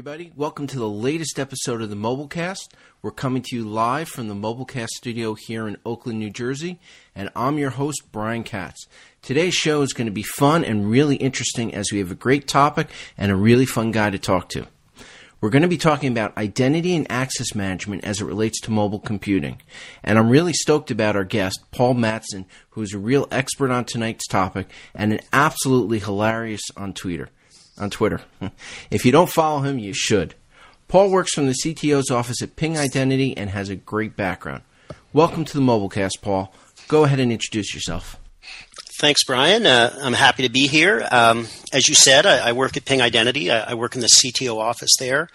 everybody. Welcome to the latest episode of the Mobilecast. We're coming to you live from the Mobilecast studio here in Oakland, New Jersey, and I'm your host, Brian Katz. Today's show is going to be fun and really interesting as we have a great topic and a really fun guy to talk to. We're going to be talking about identity and access management as it relates to mobile computing. And I'm really stoked about our guest, Paul Madsen, who is a real expert on tonight's topic and an absolutely hilarious on Twitter on Twitter. if you don't follow him, you should. Paul works from the CTO's office at Ping Identity and has a great background. Welcome to the Mobilecast, Paul. Go ahead and introduce yourself. Thanks, Brian. Uh, I'm happy to be here. Um, as you said, I, I, work at Ping Identity. I, I, work in the CTO office there,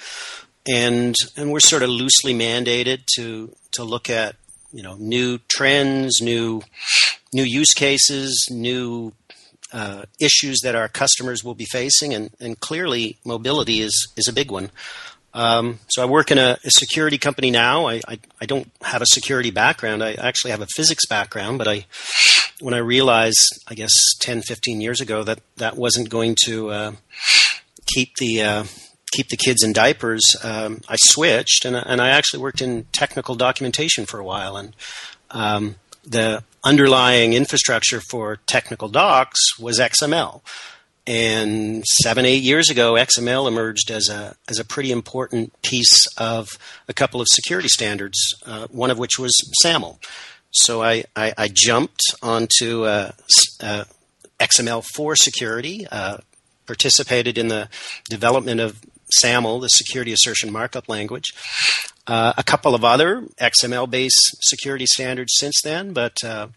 and and we're sort of loosely mandated to to look at you know new trends, new new use cases, new uh, issues that our customers will be facing, and, and clearly mobility is, is a big one. Um, so I work in a, a security company now. I, I, I, don't have a security background. I actually have a physics background, but I when I realized, I guess 10, 15 years ago that that wasn't going to uh, keep the uh, keep the kids in diapers, um, I switched and, and I actually worked in technical documentation for a while. And um, the underlying infrastructure for technical docs was XML. And seven, eight years ago, XML emerged as a as a pretty important piece of a couple of security standards. Uh, one of which was SAML. So I, I, I jumped onto uh, uh, XML for security. Uh, participated in the development of SAML, the Security Assertion Markup Language, uh, a couple of other XML based security standards since then, but uh,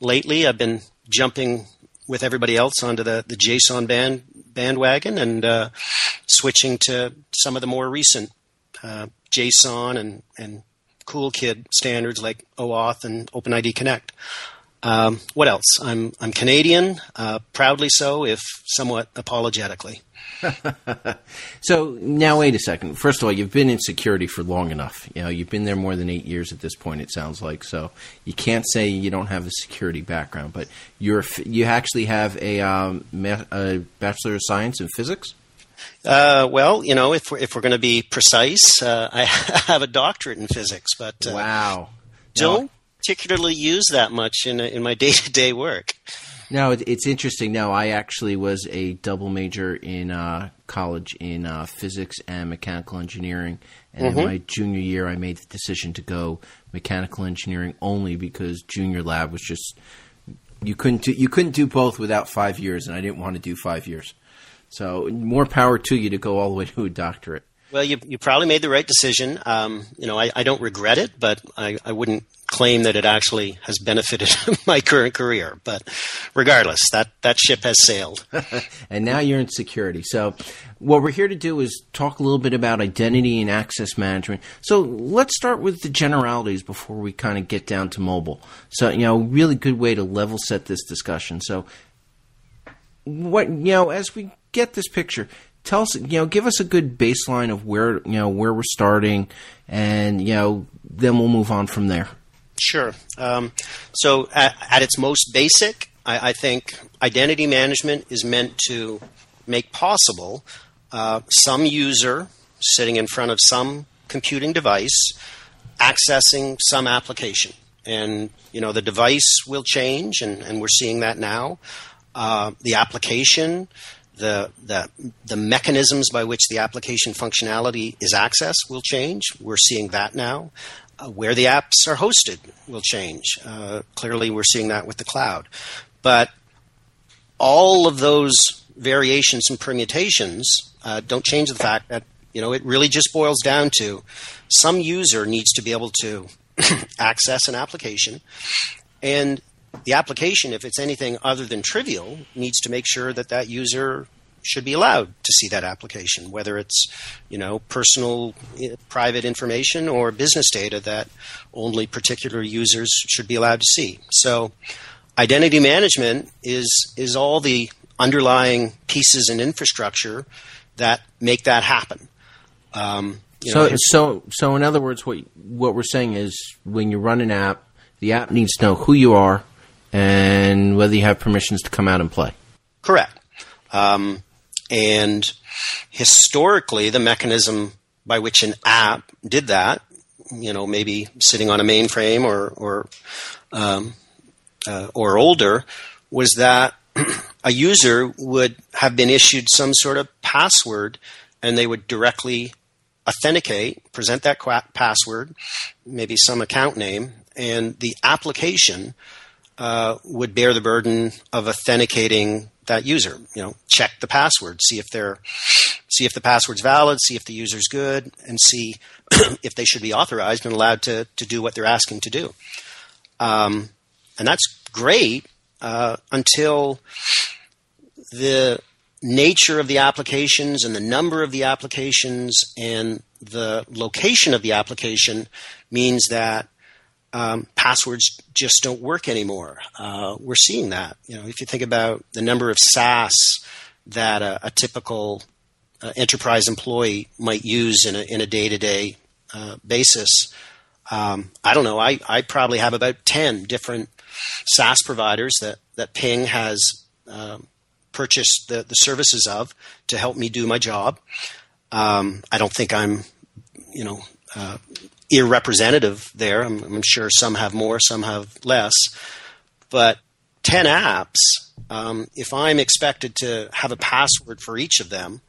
lately I've been jumping with everybody else onto the, the JSON band, bandwagon and uh, switching to some of the more recent uh, JSON and, and cool kid standards like OAuth and OpenID Connect. Um, what else? I'm I'm Canadian, uh, proudly so, if somewhat apologetically. so now, wait a second. First of all, you've been in security for long enough. You know, you've been there more than eight years at this point. It sounds like so. You can't say you don't have a security background, but you're you actually have a, um, a bachelor of science in physics. Uh, well, you know, if we're, if we're going to be precise, uh, I have a doctorate in physics, but uh, wow, don't particularly use that much in in my day to day work. No, it's interesting. No, I actually was a double major in uh, college in uh, physics and mechanical engineering, and mm-hmm. in my junior year, I made the decision to go mechanical engineering only because junior lab was just you couldn't do, you couldn't do both without five years, and I didn't want to do five years. So more power to you to go all the way to a doctorate. Well, you, you probably made the right decision. Um, you know, I, I, don't regret it, but I, I, wouldn't claim that it actually has benefited my current career. But regardless, that, that ship has sailed. and now you're in security. So, what we're here to do is talk a little bit about identity and access management. So, let's start with the generalities before we kind of get down to mobile. So, you know, really good way to level set this discussion. So, what you know, as we get this picture, tell us, you know, give us a good baseline of where, you know, where we're starting, and you know, then we'll move on from there. Sure. Um, so, at, at, its most basic, I, I, think identity management is meant to make possible uh, some user sitting in front of some computing device accessing some application. And you know the device will change, and, and we're seeing that now. Uh, the application the, the, the mechanisms by which the application functionality is accessed will change. We're seeing that now. Uh, where the apps are hosted will change. Uh, clearly, we're seeing that with the cloud. But all of those variations and permutations uh, don't change the fact that you know it really just boils down to some user needs to be able to access an application, and the application, if it's anything other than trivial, needs to make sure that that user should be allowed to see that application, whether it's you know personal, eh, private information or business data that only particular users should be allowed to see. So, identity management is is all the underlying pieces and infrastructure that make that happen. Um, so, know, so, so, in other words, what what we're saying is, when you run an app, the app needs to know who you are, and whether you have permissions to come out and play. Correct. Um, and historically, the mechanism by which an app did that, you know, maybe sitting on a mainframe or or um, uh, or older, was that a user would have been issued some sort of password, and they would directly authenticate, present that password, maybe some account name, and the application uh, would bear the burden of authenticating that user. You know, check the password, see if they're, see if the password's valid, see if the user's good, and see if they should be authorized and allowed to to do what they're asking to do. Um, and that's great uh, until the nature of the applications and the number of the applications and the location of the application means that um, passwords just don't work anymore. Uh, we're seeing that. You know, if you think about the number of SaaS that a, a typical uh, enterprise employee might use in a in a day to day basis, um, I don't know. I I probably have about ten different SaaS providers that that Ping has um, purchased the the services of to help me do my job. Um, I don't think I'm, you know, uh, irrepresentative there. I'm, I'm, sure some have more, some have less. But 10 apps, um, if I'm expected to have a password for each of them,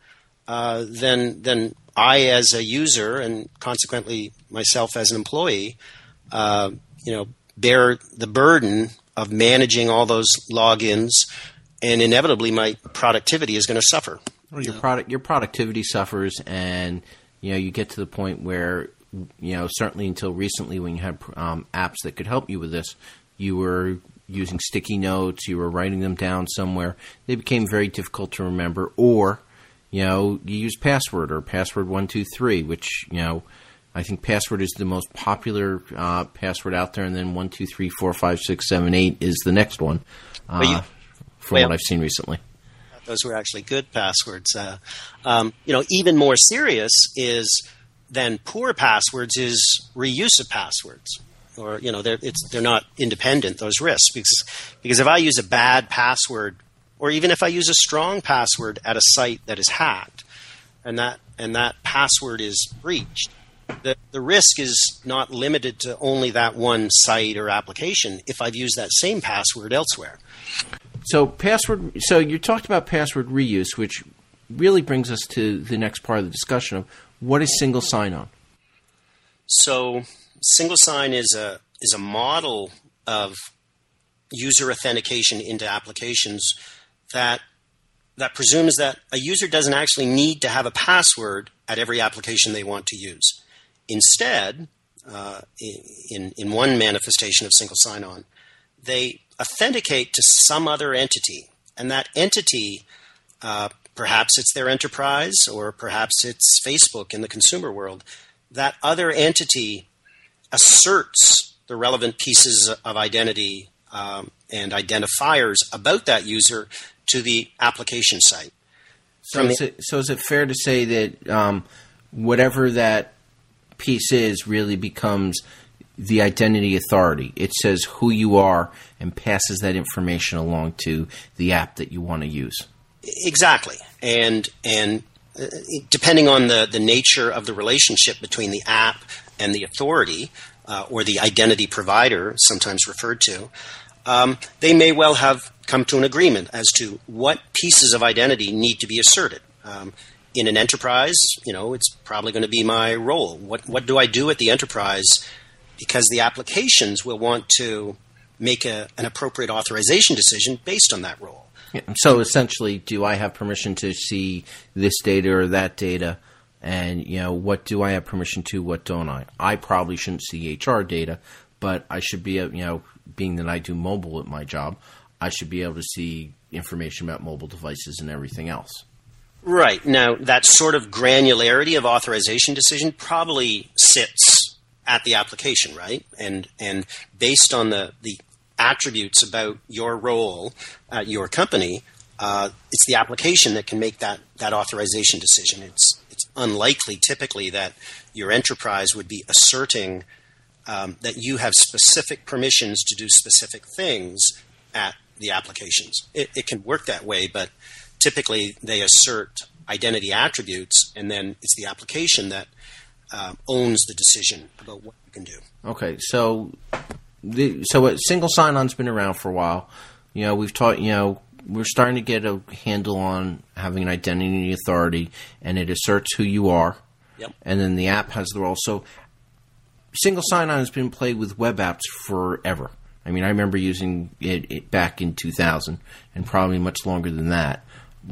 uh, then, then I, as a user, and consequently myself as an employee, uh, you know, bear the burden of managing all those logins, and inevitably my productivity is going to suffer. Well, your product, your productivity suffers, and you know you get to the point where you know, certainly until recently when you had um, apps that could help you with this, you were using sticky notes, you were writing them down somewhere. They became very difficult to remember, or you know, you use password or password one two three, which you know. I think password is the most popular uh, password out there, and then one, two, three, four, five, six, seven, eight is the next one. Uh, you, from well, what I've seen recently, those were actually good passwords. Uh, um, you know, even more serious is than poor passwords is reuse of passwords. Or you know they're they're not independent those risks because because if I use a bad password or even if I use a strong password at a site that is hacked and that and that password is breached the, the risk is not limited to only that one site or application if I've used that same password elsewhere. So password. So you talked about password reuse, which really brings us to the next part of the discussion of what is single sign-on? So, single sign is a is a model of user authentication into applications that that presumes that a user doesn't actually need to have a password at every application they want to use. Instead, uh, in in one manifestation of single sign-on, they authenticate to some other entity, and that entity uh, Perhaps it's their enterprise, or perhaps it's Facebook in the consumer world. That other entity asserts the relevant pieces of identity um, and identifiers about that user to the application site. So, is it, so is it fair to say that um, whatever that piece is really becomes the identity authority? It says who you are and passes that information along to the app that you want to use. Exactly, and and uh, depending on the the nature of the relationship between the app and the authority uh, or the identity provider, sometimes referred to, um, they may well have come to an agreement as to what pieces of identity need to be asserted. Um, in an enterprise, you know, it's probably going to be my role. What what do I do at the enterprise? Because the applications will want to make a, an appropriate authorization decision based on that role. So essentially, do I have permission to see this data or that data? And you know, what do I have permission to? What don't I? I probably shouldn't see HR data, but I should be, you know, being that I do mobile at my job, I should be able to see information about mobile devices and everything else. Right now, that sort of granularity of authorization decision probably sits at the application, right? And and based on the the attributes about your role at your company, uh, it's the application that can make that, that authorization decision. It's, it's unlikely typically that your enterprise would be asserting um, that you have specific permissions to do specific things at the applications. It, it, can work that way, but typically they assert identity attributes, and then it's the application that uh, owns the decision about what you can do. Okay, so the so single sign-on's been around for a while. You know, we've taught. You know, we're starting to get a handle on having an identity authority, and it asserts who you are. Yep. And then the app has the role. So single sign-on has been played with web apps forever. I mean, I remember using it, it back in 2000, and probably much longer than that.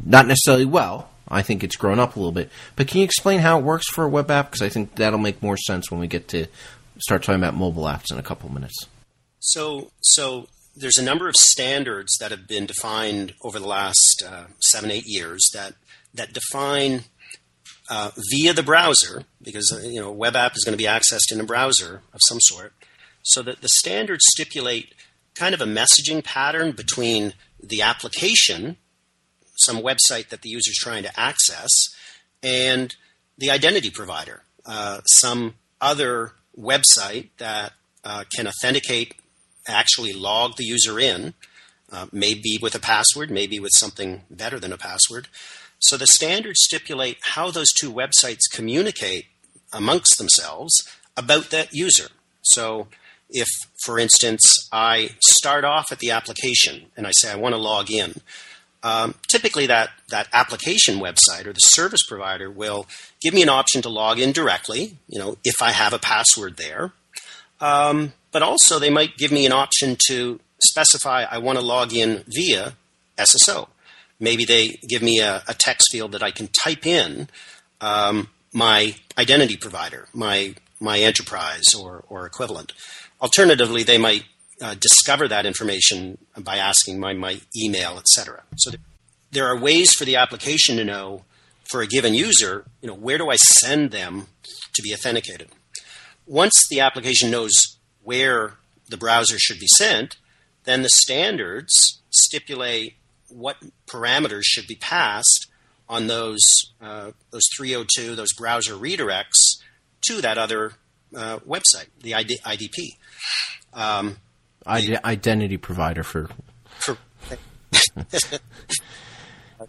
Not necessarily well. I think it's grown up a little bit. But can you explain how it works for a web app? Because I think that'll make more sense when we get to start talking about mobile apps in a couple minutes. So, so there's a number of standards that have been defined over the last uh, seven, eight years that that define uh, via the browser, because uh, you know a web app is going to be accessed in a browser of some sort. So that the standards stipulate kind of a messaging pattern between the application, some website that the user is trying to access, and the identity provider, uh, some other website that uh, can authenticate, actually log the user in, uh, maybe with a password, maybe with something better than a password. So the standards stipulate how those two websites communicate amongst themselves about that user. So if, for instance, I start off at the application and I say I want to log in, um, typically that, that application website or the service provider will give me an option to log in directly, you know, if I have a password there. Um, but also they might give me an option to specify I want to log in via SSO. Maybe they give me a, a text field that I can type in um, my identity provider, my my enterprise or, or equivalent. Alternatively, they might uh, discover that information by asking my, my email, etc. So th- there are ways for the application to know for a given user, you know, where do I send them to be authenticated? Once the application knows where the browser should be sent, then the standards stipulate what parameters should be passed on those uh, those 302 those browser redirects to that other uh, website, the ID, IDP. Um, identity provider for. for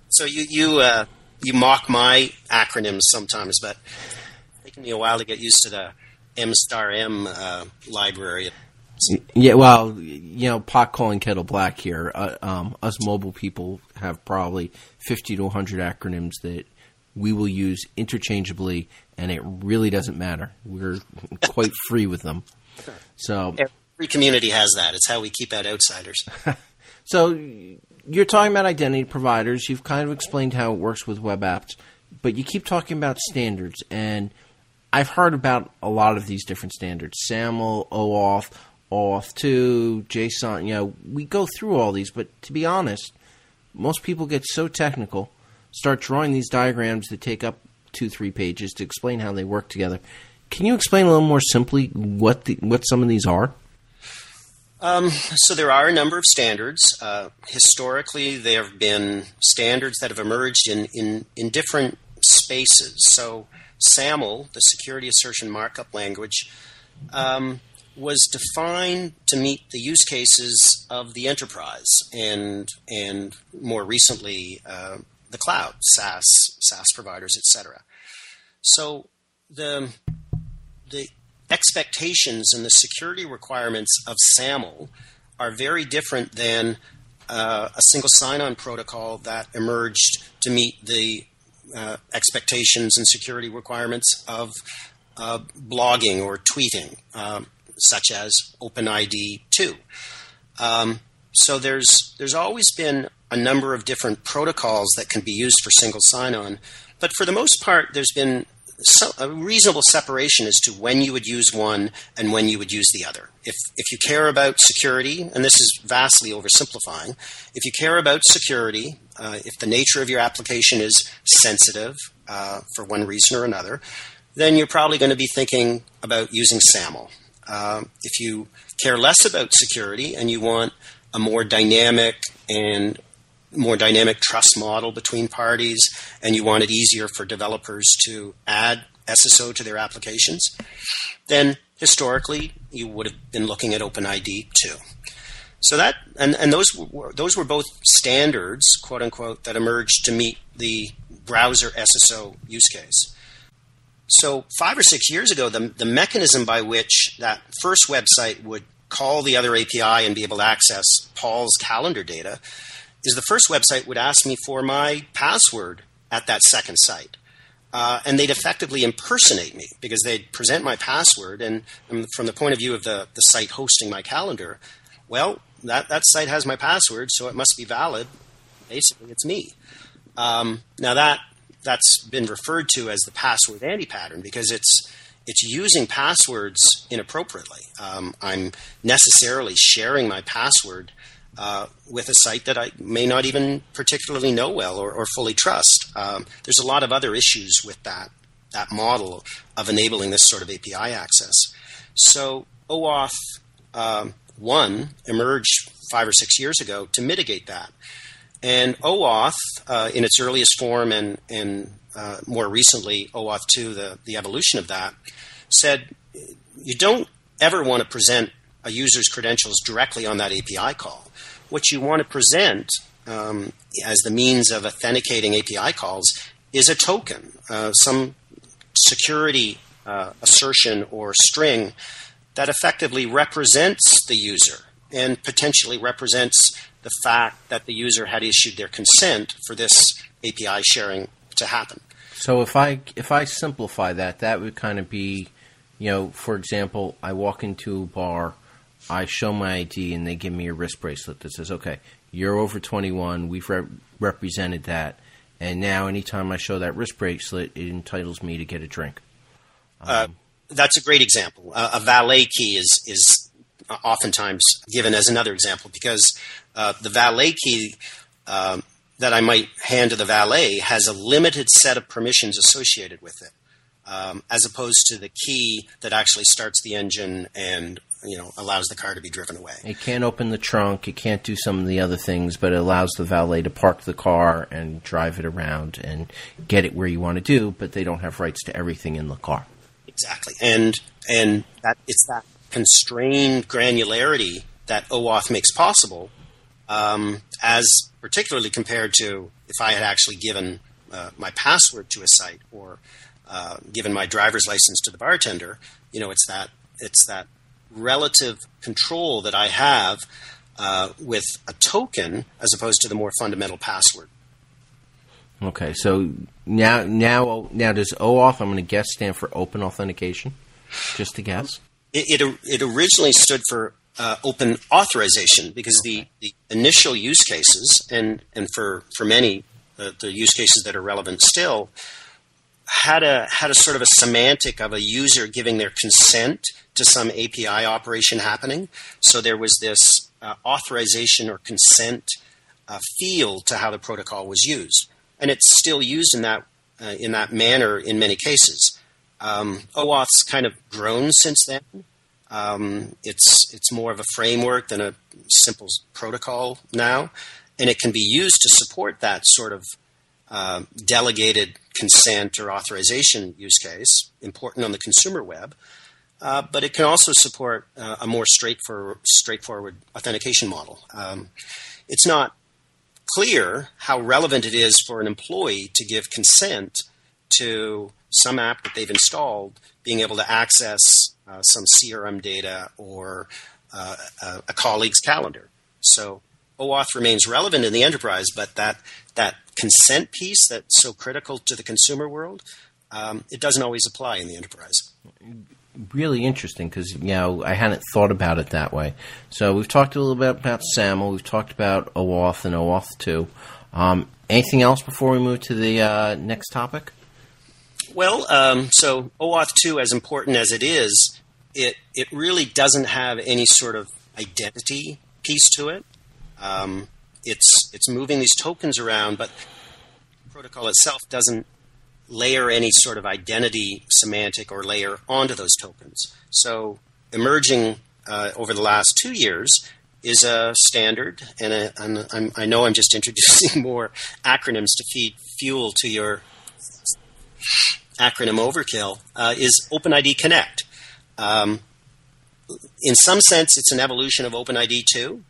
so you you uh, you mock my acronyms sometimes, but it's taken me a while to get used to the M star M uh, library. Yeah, well, you know, pot calling kettle black here. Uh, um, us mobile people have probably fifty to one hundred acronyms that we will use interchangeably, and it really doesn't matter. We're quite free with them. So every community has that. It's how we keep out outsiders. so you're talking about identity providers. You've kind of explained how it works with web apps, but you keep talking about standards, and I've heard about a lot of these different standards: SAML, OAuth, OAuth 2, JSON. You know, we go through all these, but to be honest, most people get so technical start drawing these diagrams that take up two, three pages to explain how they work together. Can you explain a little more simply what the, what some of these are? Um, so there are a number of standards. Uh, historically, there have been standards that have emerged in, in, in different spaces. So SAML, the Security Assertion Markup Language, um, was defined to meet the use cases of the enterprise and and more recently uh, the cloud, SaaS, SaaS providers, etc. So the the expectations and the security requirements of SAML are very different than uh, a single sign-on protocol that emerged to meet the uh, expectations and security requirements of uh, blogging or tweeting, um, such as OpenID 2. Um, so there's there's always been a number of different protocols that can be used for single sign-on, but for the most part, there's been so, a reasonable separation as to when you would use one and when you would use the other. If if you care about security, and this is vastly oversimplifying, if you care about security, uh, if the nature of your application is sensitive uh, for one reason or another, then you're probably going to be thinking about using SAML. Uh, if you care less about security and you want a more dynamic and more dynamic trust model between parties, and you want it easier for developers to add SSO to their applications, then historically you would have been looking at OpenID 2. So that and, and those were those were both standards, quote unquote, that emerged to meet the browser SSO use case. So five or six years ago, the, the mechanism by which that first website would call the other API and be able to access Paul's calendar data is the first website would ask me for my password at that second site. Uh, and they'd effectively impersonate me because they'd present my password. And, and, from the point of view of the, the site hosting my calendar, well, that, that site has my password, so it must be valid. Basically, it's me. Um, now, that, that's been referred to as the password anti pattern because it's, it's using passwords inappropriately. Um, I'm necessarily sharing my password uh, with a site that I may not even particularly know well or, or fully trust. Um, there's a lot of other issues with that that model of enabling this sort of API access. So OAuth um, one emerged five or six years ago to mitigate that, and OAuth uh, in its earliest form and and uh, more recently OAuth two, the the evolution of that, said you don't ever want to present a user's credentials directly on that API call what you want to present um, as the means of authenticating API calls is a token, uh, some security uh, assertion or string that effectively represents the user and potentially represents the fact that the user had issued their consent for this API sharing to happen. So if I if I simplify that, that would kind of be, you know, for example, I walk into a bar I show my ID and they give me a wrist bracelet that says, okay, you're over 21. We've re- represented that. And now, anytime I show that wrist bracelet, it entitles me to get a drink. Um, uh, that's a great example. Uh, a valet key is, is oftentimes given as another example because uh, the valet key um, that I might hand to the valet has a limited set of permissions associated with it. Um, as opposed to the key that actually starts the engine and you know allows the car to be driven away. It can't open the trunk. It can't do some of the other things, but it allows the valet to park the car and drive it around and get it where you want to do. But they don't have rights to everything in the car. Exactly, and and that it's that constrained granularity that OAuth makes possible, um, as particularly compared to if I had actually given uh, my password to a site or uh, given my driver's license to the bartender. You know, it's that it's that relative control that I have uh, with a token as opposed to the more fundamental password. Okay, so now now now does OAuth I'm going to guess stand for Open Authentication? Just to guess. It it, it originally stood for uh, open authorization because okay. the, the initial use cases and and for for many the, the use cases that are relevant still had a had a sort of a semantic of a user giving their consent to some API operation happening. So there was this uh, authorization or consent uh, feel to how the protocol was used, and it's still used in that uh, in that manner in many cases. Um, OAuth's kind of grown since then. Um, it's it's more of a framework than a simple protocol now, and it can be used to support that sort of uh, delegated consent or authorization use case, important on the consumer web. Uh, but it can also support uh, a more straightforward, straightforward authentication model. Um, it's not clear how relevant it is for an employee to give consent to some app that they've installed being able to access uh, some CRM data or uh, a, a colleague's calendar. So OAuth remains relevant in the enterprise, but that that consent piece that's so critical to the consumer world, um, it doesn't always apply in the enterprise. Really interesting because you know I hadn't thought about it that way. So we've talked a little bit about SAML. We've talked about OAuth and OAuth two. Um, anything else before we move to the uh, next topic? Well, um, so OAuth two, as important as it is, it it really doesn't have any sort of identity piece to it. Um, it's it's moving these tokens around, but the protocol itself doesn't layer any sort of identity semantic or layer onto those tokens. So emerging uh, over the last two years is a standard, and, a, and i know I'm just introducing more acronyms to feed fuel to your acronym overkill. Uh, is OpenID Connect. Um, in some sense, it's an evolution of OpenID 2.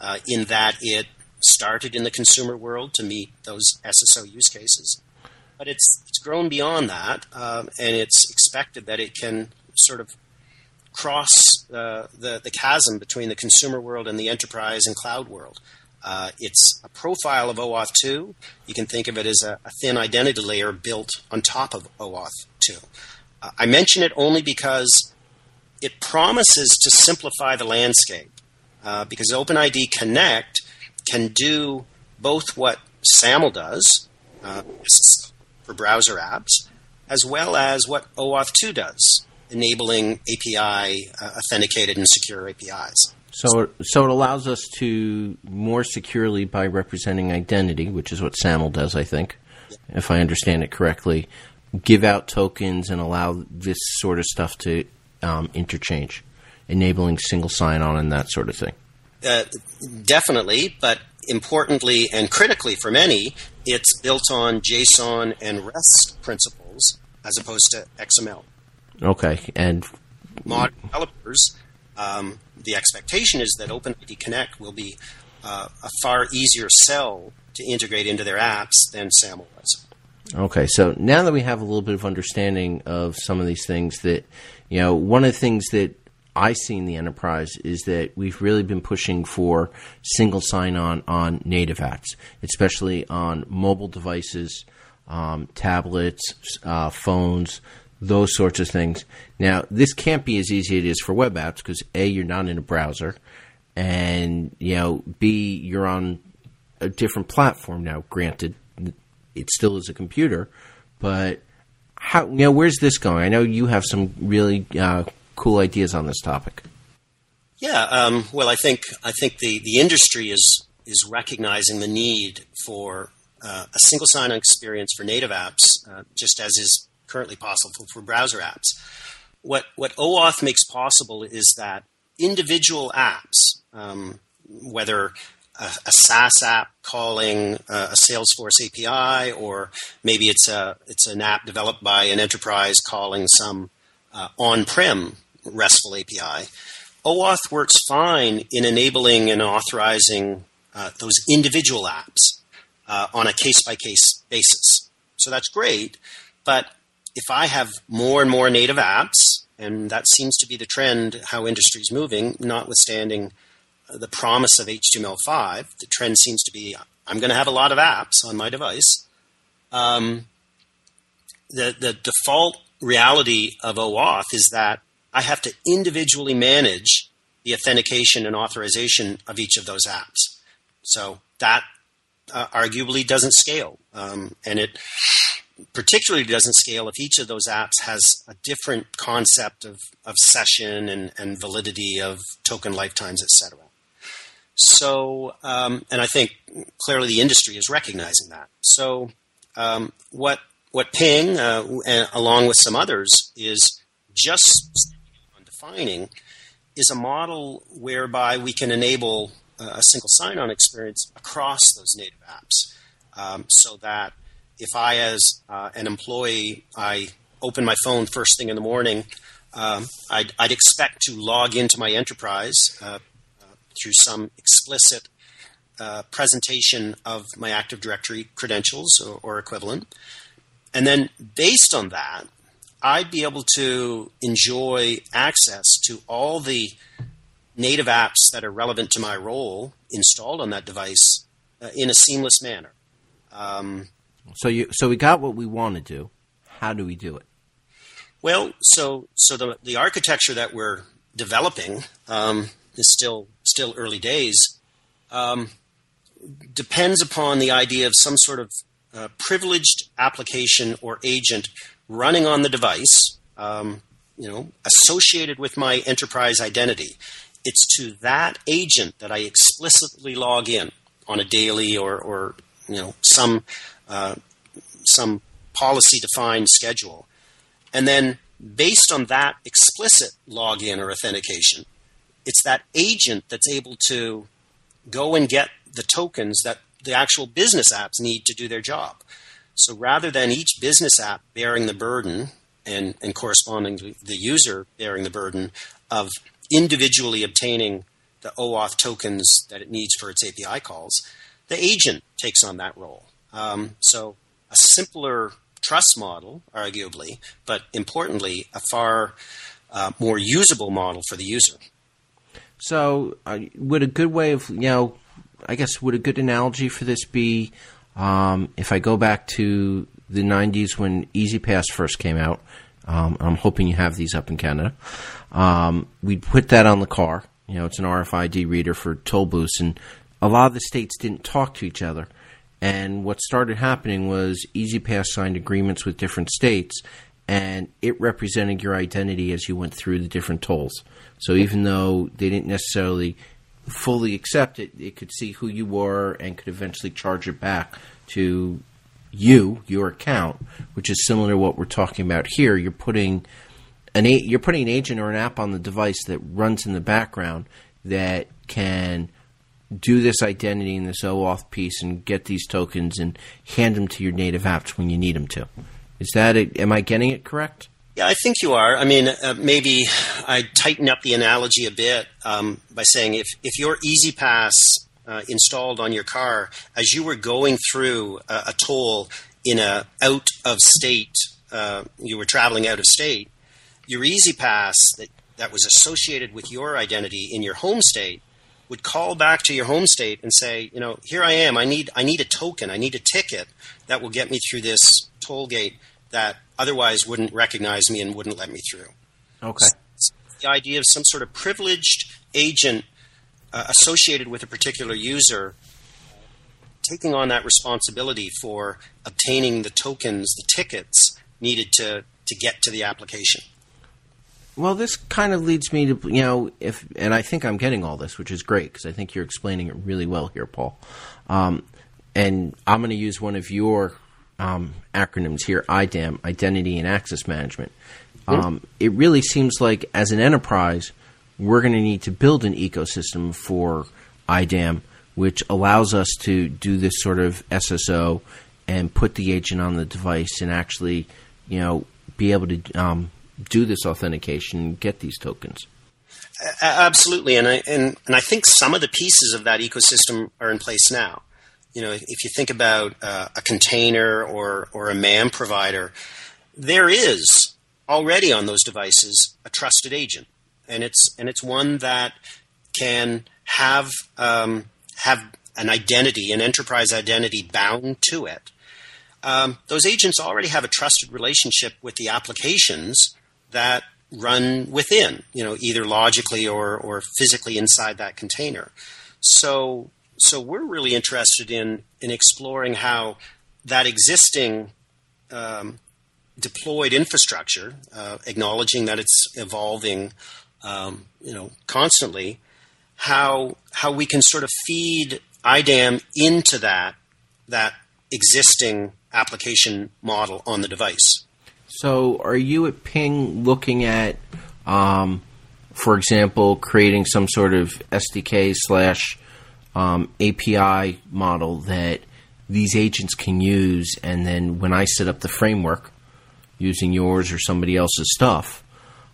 uh, in that it started in the consumer world to meet those SSO use cases. But it's, it's grown beyond that, um, and it's expected that it can sort of cross uh, the, the chasm between the consumer world and the enterprise and cloud world. Uh, it's a profile of OAuth 2. You can think of it as a, a thin identity layer built on top of OAuth 2. Uh, I mention it only because it promises to simplify the landscape uh, because OpenID Connect can do both what SAML does uh, for browser apps, as well as what OAuth 2 does, enabling API uh, authenticated and secure APIs. So, it, so it allows us to more securely, by representing identity, which is what SAML does, I think, if I understand it correctly, give out tokens and allow this sort of stuff to um, interchange, enabling single sign-on and that sort of thing. Uh, definitely, but importantly and critically for many, it's built on JSON and REST principles as opposed to XML. Okay, and modern developers, um, the expectation is that OpenID Connect will be uh, a far easier sell to integrate into their apps than SAML was. Okay, so now that we have a little bit of understanding of some of these things, that you know, one of the things that I see in the enterprise is that we've really been pushing for single sign-on on native apps, especially on mobile devices, um, tablets, uh, phones, those sorts of things. Now, this can't be as easy as it is for web apps because a you're not in a browser, and you know b you're on a different platform now. Granted, it still is a computer, but how you know where's this going? I know you have some really uh, cool ideas on this topic. Yeah, um, well, I think I think the, the industry is is recognizing the need for uh, a single sign-on experience for native apps, uh, just as is currently possible for browser apps. What what OAuth makes possible is that individual apps, um, whether a, a, SaaS app calling a Salesforce API, or maybe it's a it's an app developed by an enterprise calling some uh, on-prem RESTful API. OAuth works fine in enabling and authorizing uh, those individual apps uh, on a case by case basis. So that's great, but if I have more and more native apps, and that seems to be the trend how industry is moving, notwithstanding the promise of HTML5, the trend seems to be I'm going to have a lot of apps on my device. Um, the, the default reality of OAuth is that I have to individually manage the authentication and authorization of each of those apps. So that uh, arguably doesn't scale. Um, and it particularly doesn't scale if each of those apps has a different concept of, of session and, and validity of token lifetimes, etc. So, um, and I think clearly the industry is recognizing that. So, um, what what Ping, uh, along with some others, is just defining is a model whereby we can enable uh, a single sign-on experience across those native apps, um, so that if I, as uh, an employee, I open my phone first thing in the morning, um, I'd, I'd, expect to log into my enterprise uh, uh, through some explicit uh, presentation of my Active Directory credentials or, or, equivalent. And then, based on that, I'd be able to enjoy access to all the native apps that are relevant to my role installed on that device uh, in a seamless manner. Um, so you so we got what we want to do. How do we do it? Well, so so the the architecture that we're developing um, is still still early days. Um, depends upon the idea of some sort of uh, privileged application or agent running on the device, um, you know, associated with my enterprise identity. It's to that agent that I explicitly log in on a daily or, or you know some uh, some policy defined schedule. And then, based on that explicit login or authentication, it's that agent that's able to go and get the tokens that the actual business apps need to do their job. So rather than each business app bearing the burden and, and corresponding the user bearing the burden of individually obtaining the OAuth tokens that it needs for its API calls, the agent takes on that role. Um, so a simpler trust model, arguably, but importantly, a far uh, more usable model for the user. So, uh, would a good way of, you know, I guess, would a good analogy for this be um, if I go back to the 90s when E-ZPass first came out? Um, I'm hoping you have these up in Canada. Um, we put that on the car. You know, it's an RFID reader for toll booths, and a lot of the states didn't talk to each other. And what started happening was E-ZPass signed agreements with different states, and it represented your identity as you went through the different tolls. So even though they didn't necessarily fully accept it, it could see who you were and could eventually charge it back to you, your account, which is similar to what we're talking about here. You're putting an a- you're putting an agent or an app on the device that runs in the background that can do this identity and this OAuth piece and get these tokens and hand them to your native apps when you need them to. Is that it? Am I getting it correct? Yeah, I think you are. I mean, uh, maybe I tighten up the analogy a bit um, by saying if, if your E-ZPass uh, installed on your car as you were going through a, a toll in a out of state, uh, you were traveling out of state, your E-ZPass that, that was associated with your identity in your home state would call back to your home state and say, you know, here I am. I need I need a token. I need a ticket that will get me through this toll gate that otherwise wouldn't recognize me and wouldn't let me through. Okay. So the idea of some sort of privileged agent uh, associated with a particular user taking on that responsibility for obtaining the tokens, the tickets needed to, to get to the application. Well, this kind of leads me to you know if, and I think I'm getting all this, which is great because I think you're explaining it really well here, Paul. Um, and I'm going to use one of your um, acronyms here: IDAM, Identity and Access Management. Um, it really seems like as an enterprise, we're going to need to build an ecosystem for IDAM, which allows us to do this sort of SSO and put the agent on the device and actually, you know, be able to um, do this authentication and get these tokens. Absolutely, and I and, and I think some of the pieces of that ecosystem are in place now. You know, if you think about uh, a container or or a MAM provider, there is already on those devices a trusted agent, and it's and it's one that can have um, have an identity, an enterprise identity bound to it. Um, those agents already have a trusted relationship with the applications that run within, you know, either logically or, or physically inside that container. So, so we're really interested in in exploring how that existing um, deployed infrastructure, uh, acknowledging that it's evolving, um, you know, constantly, how how we can sort of feed IDAM into that that existing application model on the device. So, are you at Ping looking at, um, for example, creating some sort of SDK slash um, API model that these agents can use, and then when I set up the framework using yours or somebody else's stuff,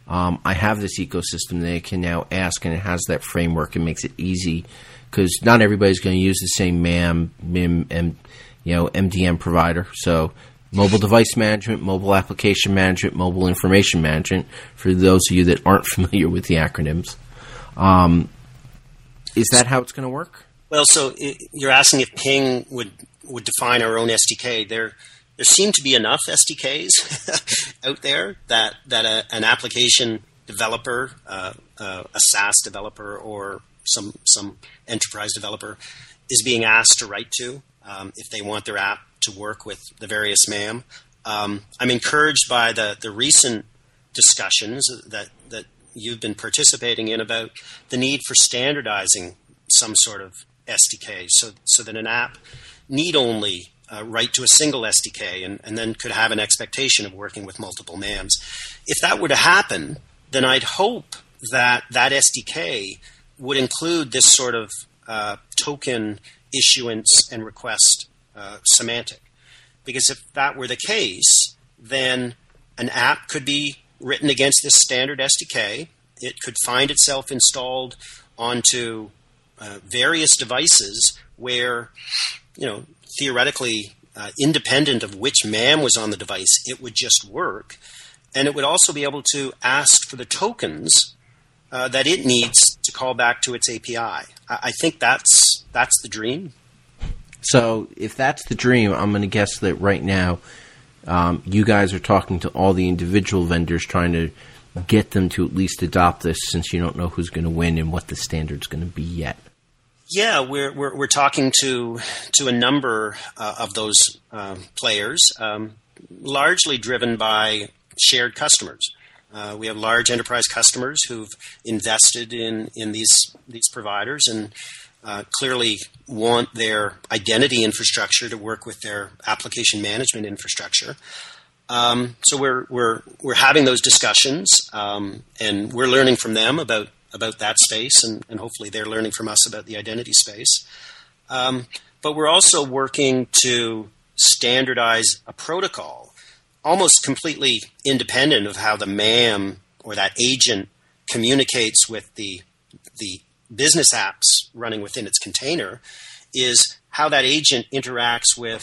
um, I have this ecosystem that I can now ask, and it has that framework and makes it easy because not everybody's going to use the same MAM, MIM, and you know MDM provider. So mobile device management, mobile application management, mobile information management. For those of you that aren't familiar with the acronyms, um, is that how it's going to work? Well, so i you're asking if Ping would would define our own SDK. There, there seem to be enough SDKs out there that that a, an application developer, uh, uh, a SaaS developer, or some some enterprise developer is being asked to write to um, if they want their app to work with the various MAM. Um, I'm encouraged by the the recent discussions that that you've been participating in about the need for standardizing some sort of SDK, so so that an app need only uh, write to a single SDK and, and then could have an expectation of working with multiple MAMs. If that were to happen, then I'd hope that that SDK would include this sort of uh, token issuance and request uh, semantic. Because if that were the case, then an app could be written against this standard SDK. It could find itself installed onto uh, various devices where, you know, theoretically, uh, independent of which MAM was on the device, it would just work. And it would also be able to ask for the tokens uh, that it needs to call back to its API. I, I think that's that's the dream. So, if that's the dream, I'm going to guess that right now, um, you guys are talking to all the individual vendors, trying to get them to at least adopt this, since you don't know who's going to win and what the standard's going to be yet. Yeah, we're, we're, we're talking to to a number uh, of those uh, players, um, largely driven by shared customers. Uh, we have large enterprise customers who've invested in in these these providers and uh, clearly want their identity infrastructure to work with their application management infrastructure. Um, so we're we're we're having those discussions, um, and we're learning from them about about that space, and, and hopefully they're learning from us about the identity space. Um, but we're also working to standardize a protocol almost completely independent of how the MAM or that agent communicates with the the business apps running within its container is how that agent interacts with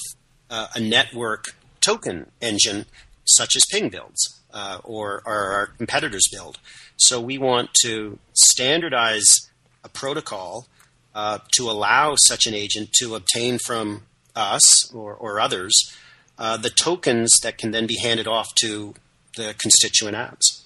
uh, a network token engine such as Ping builds uh, or, or our competitors build. So we want to standardize a protocol uh, to allow such an agent to obtain from us or, or others uh, the tokens that can then be handed off to the constituent apps.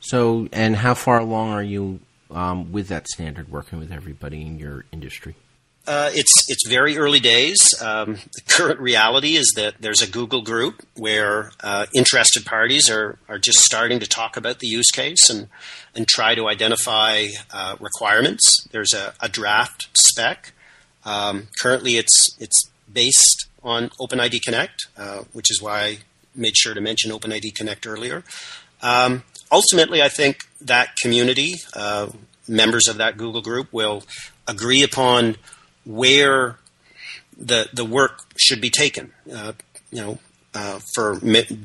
So, and how far along are you um, with that standard, working with everybody in your industry? Uh, it's it's very early days. Um, the current reality is that there's a Google group where uh, interested parties are are just starting to talk about the use case and and try to identify uh, requirements. There's a, a draft spec. Um, currently, it's it's based on OpenID Connect, uh, which is why I made sure to mention OpenID Connect earlier. Um, ultimately, I think that community, uh, members of that Google group, will agree upon where the the work should be taken. Uh, you know, uh, for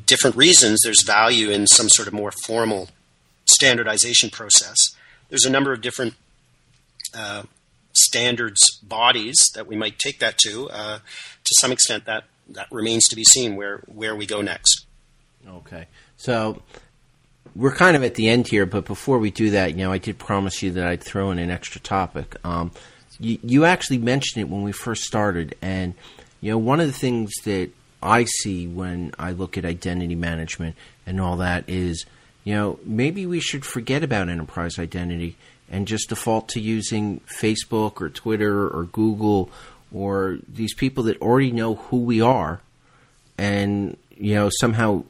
different reasons, there's value in some sort of more formal standardization process. There's a number of different uh, standards bodies that we might take that to. Uh, to some extent, that that remains to be seen where where we go next. Okay, so we're kind of at the end here, but before we do that, you know, I did promise you that I'd throw in an extra topic. Um, you, you actually mentioned it when we first started, and you know one of the things that I see when I look at identity management and all that is, you know, maybe we should forget about enterprise identity and just default to using Facebook or Twitter or Google or these people that already know who we are and you know somehow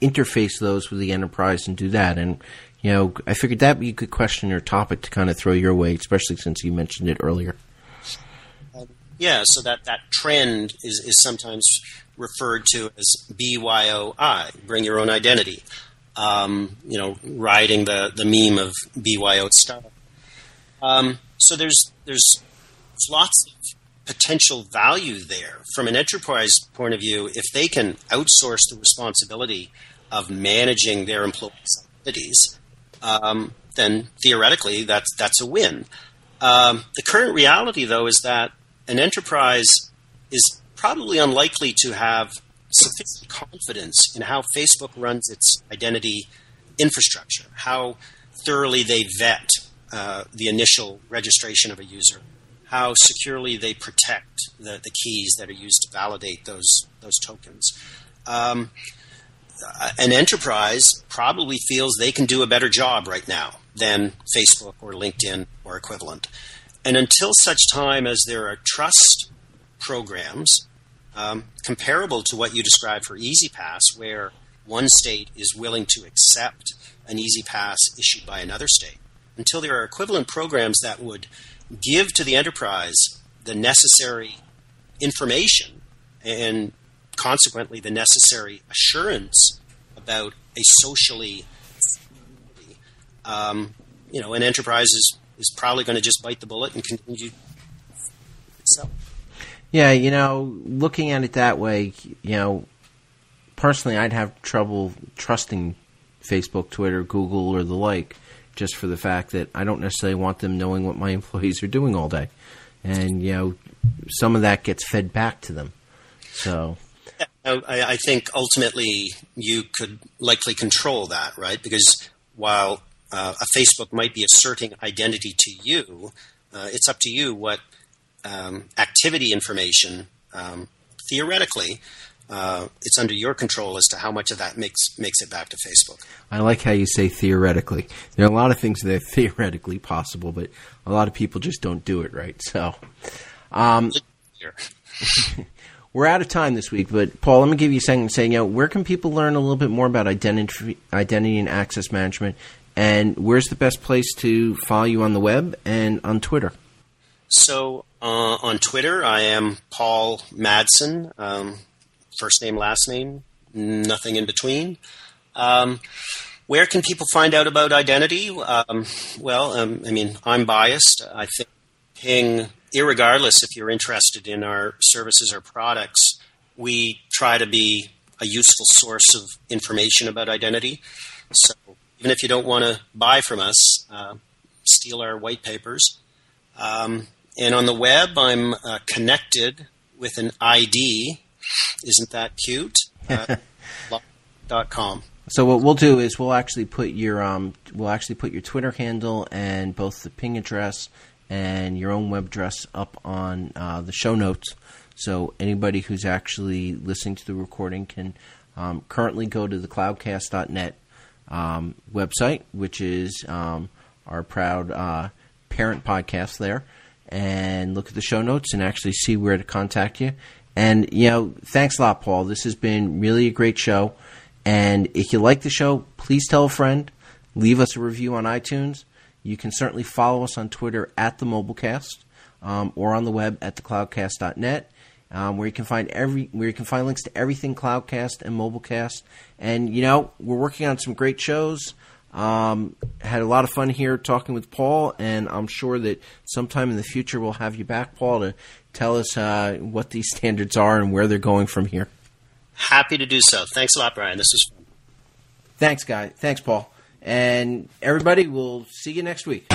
interface those with the enterprise and do that. And you know, I figured that would be a good question or topic to kind of throw your way, especially since you mentioned it earlier. Yeah, so that, that trend is, is sometimes referred to as BYOI, bring your own identity. Um, you know, riding the, the meme of BYO style. Um, so there's, there's lots of potential value there from an enterprise point of view. If they can outsource the responsibility of managing their employees' identities, um, then theoretically that's that's a win. Um, the current reality, though, is that an enterprise is probably unlikely to have sufficient confidence in how Facebook runs its identity infrastructure, how thoroughly they vet uh, the initial registration of a user, how securely they protect the, the keys that are used to validate those those tokens. Um, an enterprise probably feels they can do a better job right now than Facebook or LinkedIn or equivalent. And until such time as there are trust programs um, comparable to what you described for E-ZPass, where one state is willing to accept an E-ZPass issued by another state, until there are equivalent programs that would give to the enterprise the necessary information and consequently the necessary assurance about a socially um, you know an enterprise is, is probably going to just bite the bullet and continue itself. Yeah, you know, looking at it that way, you know, personally, I'd have trouble trusting Facebook, Twitter, Google, or the like just for the fact that I don't necessarily want them knowing what my employees are doing all day, and you know, some of that gets fed back to them. So. I, I think ultimately you could likely control that, right? Because while uh, a Facebook might be asserting identity to you, uh, it's up to you what um, activity information, um, theoretically, uh, it's under your control as to how much of that makes makes it back to Facebook. I like how you say theoretically. There are a lot of things that are theoretically possible, but a lot of people just don't do it right. So, um, we're out of time this week. But Paul, let me give you a second saying, you know, where can people learn a little bit more about identity, identity and access management, and where's the best place to follow you on the web and on Twitter? So uh, on Twitter, I am Paul Madsen. Um, first name, last name, nothing in between. Um, where can people find out about identity? Um, well, um, I mean, I'm biased. I think Ping, regardless if you're interested in our services or products, we try to be a useful source of information about identity. So even if you don't want to buy from us, uh, steal our white papers. Um, and on the web, I'm uh, connected with an ID isn't that cute? Uh, dot com. So what we'll do is we'll actually put your um we'll actually put your Twitter handle and both the ping address and your own web address up on uh, the show notes. So anybody who's actually listening to the recording can um, currently go to the cloudcast.net um, website, which is um, our proud uh, parent podcast there, and look at the show notes and actually see where to contact you. And, you know, thanks a lot, Paul. This has been really a great show. And if you like the show, please tell a friend. Leave us a review on iTunes. You can certainly follow us on Twitter at the Mobilecast um, or on the web at thecloudcast.net. Um, where you can find every where you can find links to everything Cloudcast and Mobilecast. And you know, we're working on some great shows. Um, had a lot of fun here talking with Paul, and I'm sure that sometime in the future we'll have you back, Paul, to tell us uh, what these standards are and where they're going from here. Happy to do so. Thanks a lot, Brian. This is fun. Thanks, guy. Thanks, Paul. And everybody, we'll see you next week.